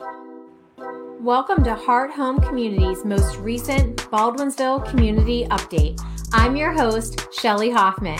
Welcome to Heart Home Community's most recent Baldwinsville Community Update. I'm your host, Shelly Hoffman.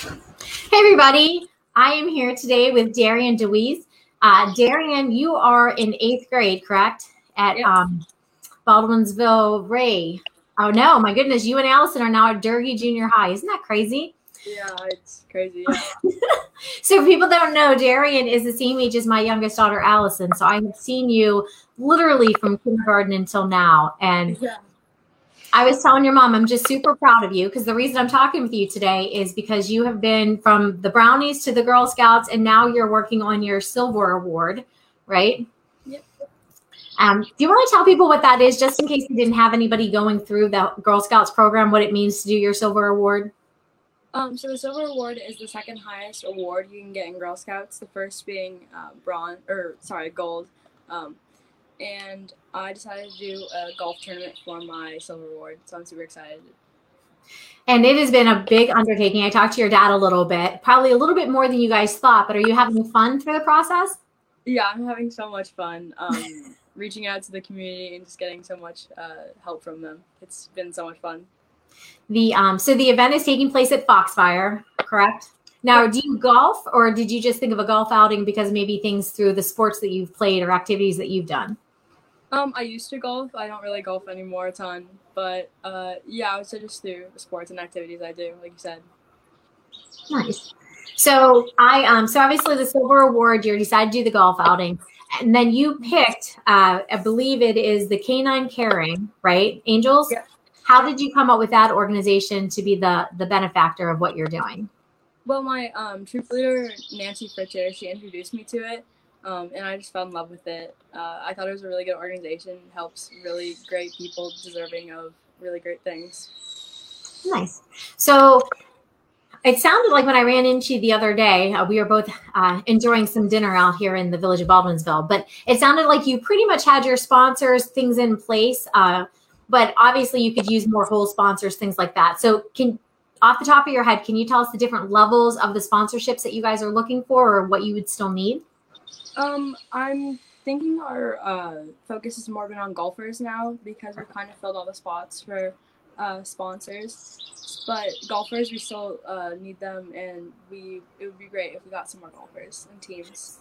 Hey, everybody. I am here today with Darian DeWeese. Uh, Darian, you are in eighth grade, correct? At Yes. um, Baldwinsville Ray. Oh, no, my goodness. You and Allison are now at Durgee Junior High. Isn't that crazy? Yeah, it's crazy. So, people don't know, Darian is the same age as my youngest daughter, Allison. So, I have seen you literally from kindergarten until now. And Yeah. I was telling your mom, I'm just super proud of you because the reason I'm talking with you today is because you have been from the Brownies to the Girl Scouts, and now you're working on your Silver Award, right? Yep. Um, do you want to tell people what that is, just in case you didn't have anybody going through the Girl Scouts program, what it means to do your Silver Award? Um, so the silver award is the second highest award you can get in Girl Scouts. The first being uh, bronze, or sorry, gold. Um, and I decided to do a golf tournament for my silver award, so I'm super excited. And it has been a big undertaking. I talked to your dad a little bit, probably a little bit more than you guys thought, but are you having fun through the process? Yeah, I'm having so much fun. Um, reaching out to the community and just getting so much uh, help from them. It's been so much fun. The um, so the event is taking place at Foxfire, correct? Now, do you golf, or did you just think of a golf outing because maybe things through the sports that you've played or activities that you've done? Um, I used to golf. I don't really golf anymore a ton, but uh, yeah, I would say just through the sports and activities I do, like you said. Nice. So I um, so obviously the silver award, you decided to do the golf outing, and then you picked, uh, I believe it is the Canine Caring, right? Angels. Yeah. How did you come up with that organization to be the the benefactor of what you're doing? Well, my um, troop leader, Nancy Fritcher, she introduced me to it, um, and I just fell in love with it. Uh, I thought it was a really good organization, helps really great people deserving of really great things. Nice. So it sounded like when I ran into you the other day, uh, we were both uh, enjoying some dinner out here in the village of Baldwinsville, but it sounded like you pretty much had your sponsors, things in place. Uh, but obviously, you could use more whole sponsors, things like that. So, can off the top of your head, can you tell us the different levels of the sponsorships that you guys are looking for, or what you would still need? Um, I'm thinking our uh, focus has more been on golfers now because we've kind of filled all the spots for uh, sponsors. But golfers, we still uh, need them, and we it would be great if we got some more golfers and teams.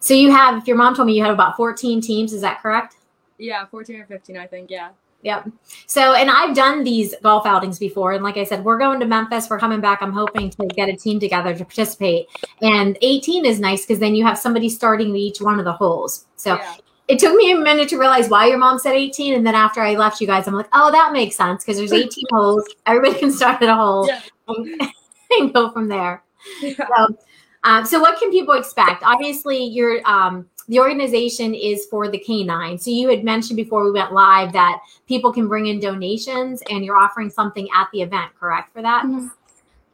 So, you have, if your mom told me you have about 14 teams, is that correct? Yeah, 14 or 15, I think. Yeah. Yep. So, and I've done these golf outings before. And like I said, we're going to Memphis. We're coming back. I'm hoping to get a team together to participate. And 18 is nice because then you have somebody starting each one of the holes. So yeah. it took me a minute to realize why your mom said 18. And then after I left you guys, I'm like, oh, that makes sense because there's 18 holes. Everybody can start at a hole Yeah. and, and go from there. yeah. So, um, so what can people expect? Obviously, your um, the organization is for the canine. So you had mentioned before we went live that people can bring in donations, and you're offering something at the event, correct? For that,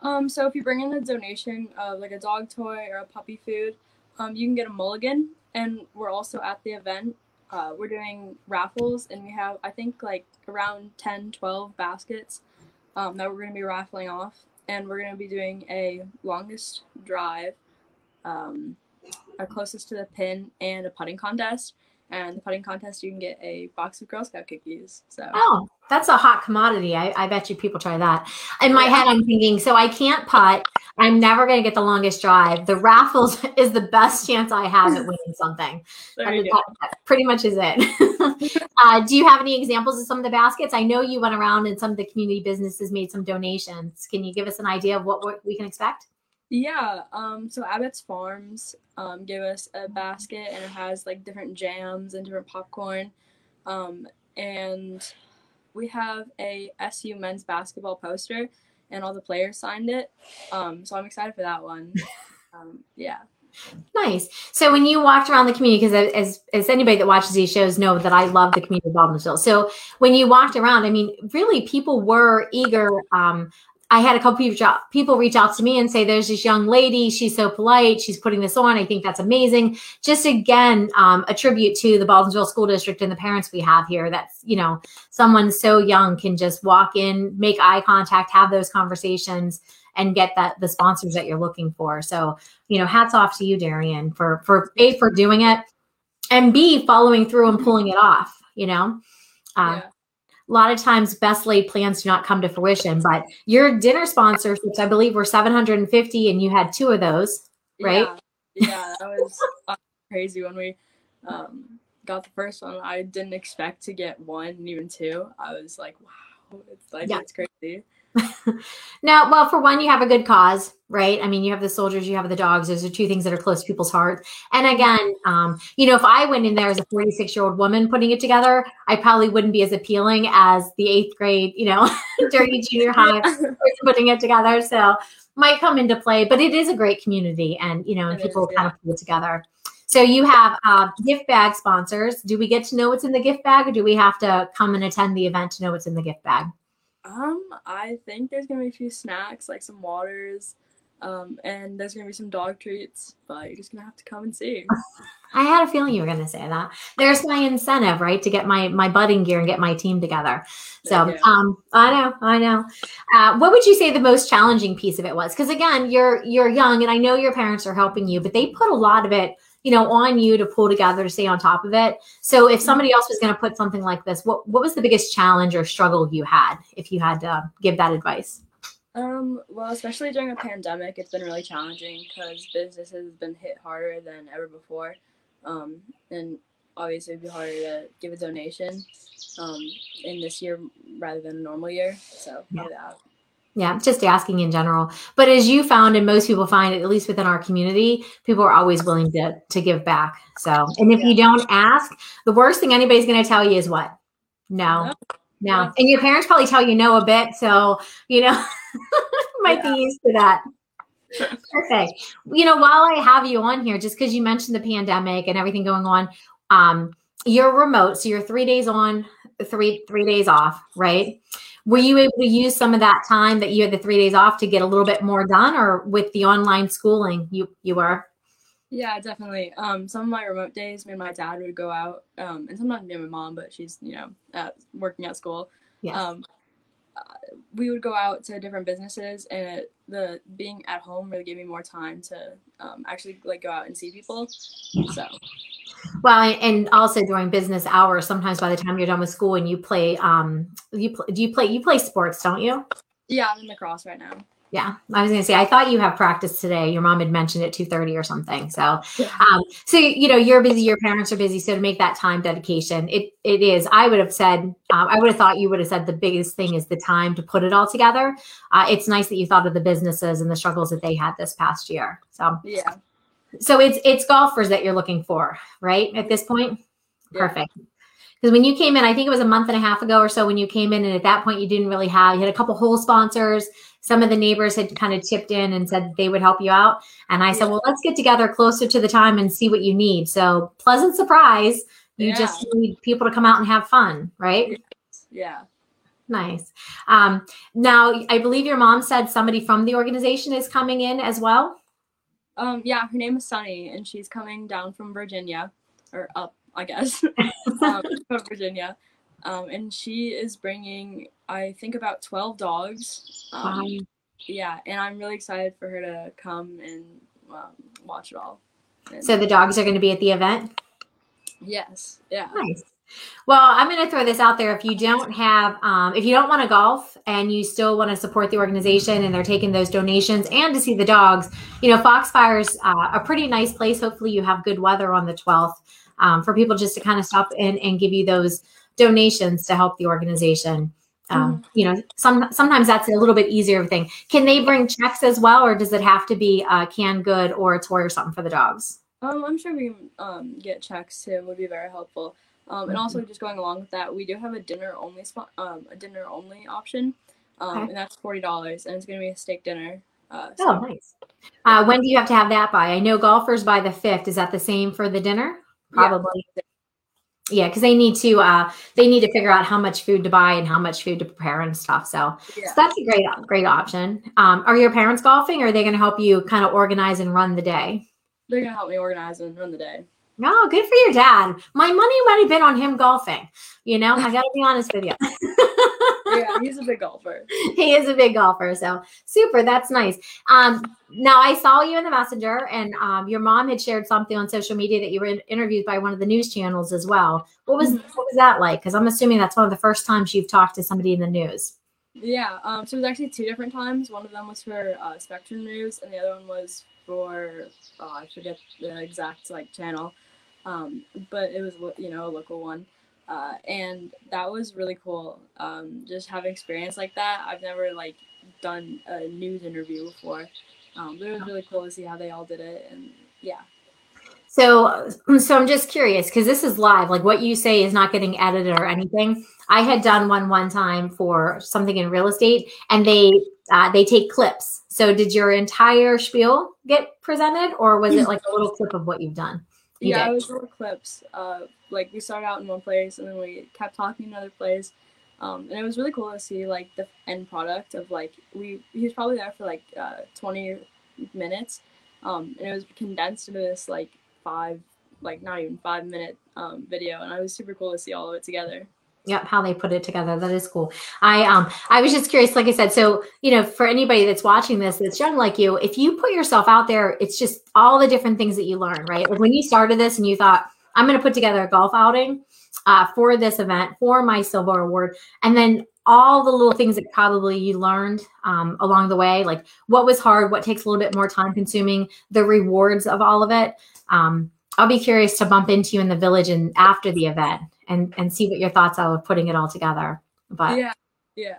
Um, so if you bring in a donation of like a dog toy or a puppy food, um, you can get a mulligan. And we're also at the event. Uh, we're doing raffles, and we have I think like around 10, 12 baskets um, that we're going to be raffling off, and we're going to be doing a longest drive, um, our closest to the pin, and a putting contest. And the putting contest, you can get a box of Girl Scout cookies. So oh, that's a hot commodity. I, I bet you people try that. In my Yeah. head, I'm thinking, so I can't putt. I'm never going to get the longest drive. The raffles is the best chance I have at winning something. there you mean, go. that, pretty much is it. uh, do you have any examples of some of the baskets? I know you went around and some of the community businesses made some donations. Can you give us an idea of what we can expect? Yeah, um, so Abbott's Farms um, gave us a basket and it has like different jams and different popcorn. Um, and we have a SU men's basketball poster and all the players signed it. Um, so I'm excited for that one. Um, yeah. Nice. So when you walked around the community, because as as anybody that watches these shows know that I love the community of Baldwinsville. So when you walked around, I mean, really, people were eager. Um, I had a couple people reach out, to me and say, "There's this young lady. She's so polite. She's putting this on. I think that's amazing." Just again, um, a tribute to the Baldwinsville School District and the parents we have here. That's you know, someone so young can just walk in, make eye contact, have those conversations, and get that the sponsors that you're looking for. So you know, hats off to you, Darian, for for a for doing it, and b following through and pulling it off you know uh, yeah. A lot of times best laid plans do not come to fruition but your dinner sponsorships i believe were 750 and you had two of those right Yeah, yeah that was crazy when we um, got the first one. I didn't expect to get one even two. I was like, wow, it's like Yeah. it's crazy. Now well for one you have a good cause right? I mean you have the soldiers you have the dogs. Those are two things that are close to people's hearts. And again um, you know if i went in there as a 46 year old woman putting it together i probably wouldn't be as appealing as the eighth grade you know Durgee junior high person putting it together. So might come into play but it is a great community and you know and It is, people yeah. kind of pull it together. So you have uh, gift bag sponsors. Do we get to know what's in the gift bag or do we have to come and attend the event to know what's in the gift bag Um, I think there's gonna be a few snacks, like some waters, um, and there's gonna be some dog treats, but you're just gonna have to come and see. I had a feeling you were going to say that. There's my incentive, right, to get my my budding gear and get my team together. So, um, I know, I know. Uh, what would you say the most challenging piece of it was? Because again, you're you're young, and I know your parents are helping you, but they put a lot of it, you know, on you to pull together to stay on top of it. So, if somebody else was going to put something like this, what what was the biggest challenge or struggle you had if you had to give that advice? Um, well, especially during a pandemic, it's been really challenging because business has been hit harder than ever before. Um, and obviously it'd be harder to give a donation um, in this year rather than a normal year. So, Yeah. that. Yeah, just asking in general. But as you found, and most people find, at least within our community, people are always willing to to give back. So, and if you don't ask, the worst thing anybody's going to tell you is what? No, No. no. And your parents probably tell you no a bit, so you know, might Yeah. be used to that. Perfect. You know, while I have you on here, just because you mentioned the pandemic and everything going on, um, you're remote, so you're three days on, three three days off, right? Were you able to use some of that time that you had the three days off to get a little bit more done, or with the online schooling, you you were? Yeah, definitely. Um, some of my remote days, me and my dad would go out, um, and sometimes me and my mom, but she's you know at working at school. Yes. Um, we would go out to different businesses, and it, the being at home really gave me more time to um, actually like go out and see people. So well, and also during business hours, sometimes by the time you're done with school and you play, um, you pl- do you play you play sports, don't you? yeah, I'm in lacrosse right now. Yeah, I was going to say. I thought you have practice today. Your mom had mentioned at two thirty or something. So, um, so you know, you're busy. Your parents are busy. So to make that time dedication, it it is. I would have said. Um, I would have thought you would have said the biggest thing is the time to put it all together. Uh, it's nice that you thought of the businesses and the struggles that they had this past year. So, Yeah, so it's it's golfers that you're looking for, right? At this point, Yeah. perfect. Because when you came in, I think it was a month and a half ago or so when you came in, and at that point you didn't really have. You had a couple whole sponsors. Some of the neighbors had kind of chipped in and said they would help you out. And I said, well, let's get together closer to the time and see what you need. So pleasant surprise. You Yeah. just need people to come out and have fun, right? yeah. Nice. Um, now, I believe your mom said somebody from the organization is coming in as well. Um, yeah, her name is Sunny, and she's coming down from Virginia, or up, I guess, um, from Virginia. Um, and she is bringing, I think, about 12 dogs. Um, Wow. Yeah, and I'm really excited for her to come and um, watch it all. And- So the dogs are going to be at the event. yes, yeah. Nice. Well, I'm going to throw this out there. If you don't have, um, if you don't want to golf and you still want to support the organization and they're taking those donations and to see the dogs, you know, Foxfire's uh, a pretty nice place. Hopefully, you have good weather on the 12th um, for people just to kind of stop in and give you those donations to help the organization. Um, You know, some sometimes that's a little bit easier thing. Can they bring checks as well, or does it have to be a canned good or a toy or something for the dogs? Um, I'm sure we can um, get checks too. Would be very helpful. Um, and also just going along with that, we do have a dinner only spot, um, a dinner only option, um, Okay. and that's forty dollars, and it's gonna be a steak dinner. Uh, Oh, nice. Uh, when do you have to have that by? I know golfers by the fifth. Is that the same for the dinner? Yeah. Probably. Yeah, because they need to uh, they need to figure out how much food to buy and how much food to prepare and stuff. So, yeah. so that's a great great option. Um, are your parents golfing, or are they going to help you kind of organize and run the day? They're gonna help me organize and run the day. No, oh, good for your dad. My money might have been on him golfing. You know, I got to be honest with you. yeah, he's a big golfer. he is a big golfer. So super. That's nice. Um, now I saw you in the messenger, and um, your mom had shared something on social media that you were interviewed by one of the news channels as well. What was mm-hmm. what was that like? Because I'm assuming that's one of the first times you've talked to somebody in the news. Yeah. Um, so it was actually two different times. One of them was for uh, Spectrum News, and the other one was for oh, I forget the exact like channel, um, but it was you know a local one, uh, and that was really cool. Um, just having experience like that, I've never like done a news interview before, um, but it was really cool to see how they all did it, and yeah. So, so I'm just curious because this is live. Like what you say is not getting edited or anything. I had done one one time for something in real estate, and they uh, they take clips. So, did your entire spiel get presented, or was it like a little clip of what you've done? You yeah, did. it was little clips. Uh, like we started out in one place, and then we kept talking in another place, um, and it was really cool to see like the end product of like we he was probably there for like uh, 20 minutes, um, and it was condensed into this like five, like not even five minute um, video, and it was super cool to see all of it together. Yep, how they put it together. That is cool. I um I was just curious, like I said, so you know, for anybody that's watching this that's young like you, if you put yourself out there, it's just all the different things that you learn, right? Like when you started this and you thought, I'm gonna put together a golf outing uh, for this event for my silver award, and then all the little things that probably you learned um, along the way, like what was hard, what takes a little bit more time consuming, the rewards of all of it. Um, I'll be curious to bump into you in the village and after the event and and see what your thoughts are of putting it all together. But yeah, yeah.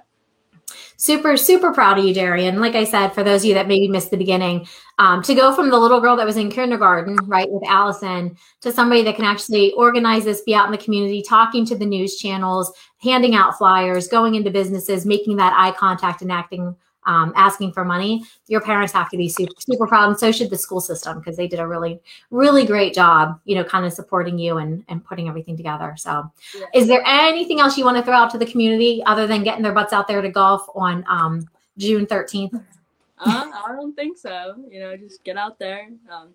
Super, super proud of you, Darian. Like I said, for those of you that maybe missed the beginning, um, to go from the little girl that was in kindergarten, right, with Allison, to somebody that can actually organize this, be out in the community, talking to the news channels, handing out flyers, going into businesses, making that eye contact and acting um, asking for money, your parents have to be super, super proud, and so should the school system because they did a really, really great job, you know, kind of supporting you and and putting everything together. So, yeah. is there anything else you want to throw out to the community other than getting their butts out there to golf on um, June thirteenth? Uh, I don't think so. You know, just get out there. Um,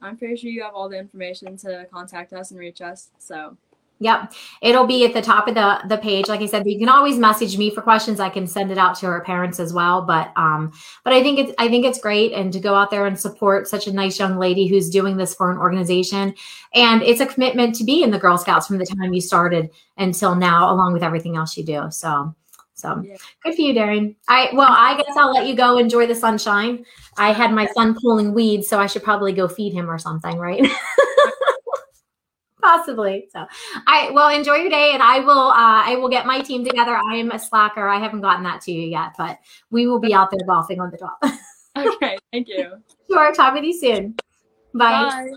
I'm pretty sure you have all the information to contact us and reach us. So Yep. It'll be at the top of the, the page. Like I said, you can always message me for questions. I can send it out to our parents as well. But um, but I think it's I think it's great and to go out there and support such a nice young lady who's doing this for an organization. And it's a commitment to be in the Girl Scouts from the time you started until now, along with everything else you do. So so yeah. good for you, Darren. I well, I guess I'll let you go enjoy the sunshine. I had my son pulling weeds, so I should probably go feed him or something, right? possibly. So I will enjoy your day and I will uh, I will get my team together. I am a slacker. I haven't gotten that to you yet, but we will be out there golfing on the drop. okay, thank you. Sure. Talk with you soon. Bye. Bye.